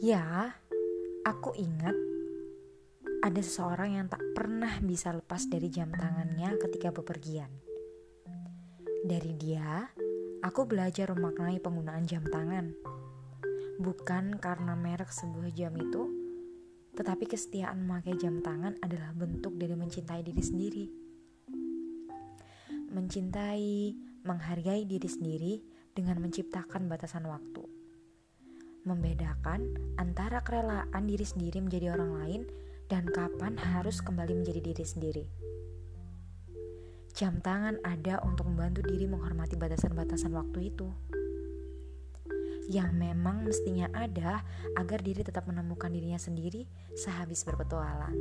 Ya, aku ingat ada seseorang yang tak pernah bisa lepas dari jam tangannya ketika bepergian. Dari dia, aku belajar memaknai penggunaan jam tangan. Bukan karena merek sebuah jam itu, tetapi kesetiaan memakai jam tangan adalah bentuk dari mencintai diri sendiri. Mencintai, menghargai diri sendiri dengan menciptakan batasan waktu. Membedakan antara kerelaan diri sendiri menjadi orang lain dan kapan harus kembali menjadi diri sendiri. Jam tangan ada untuk membantu diri menghormati batasan-batasan waktu itu. Yang memang mestinya ada agar diri tetap menemukan dirinya sendiri sehabis berpetualang.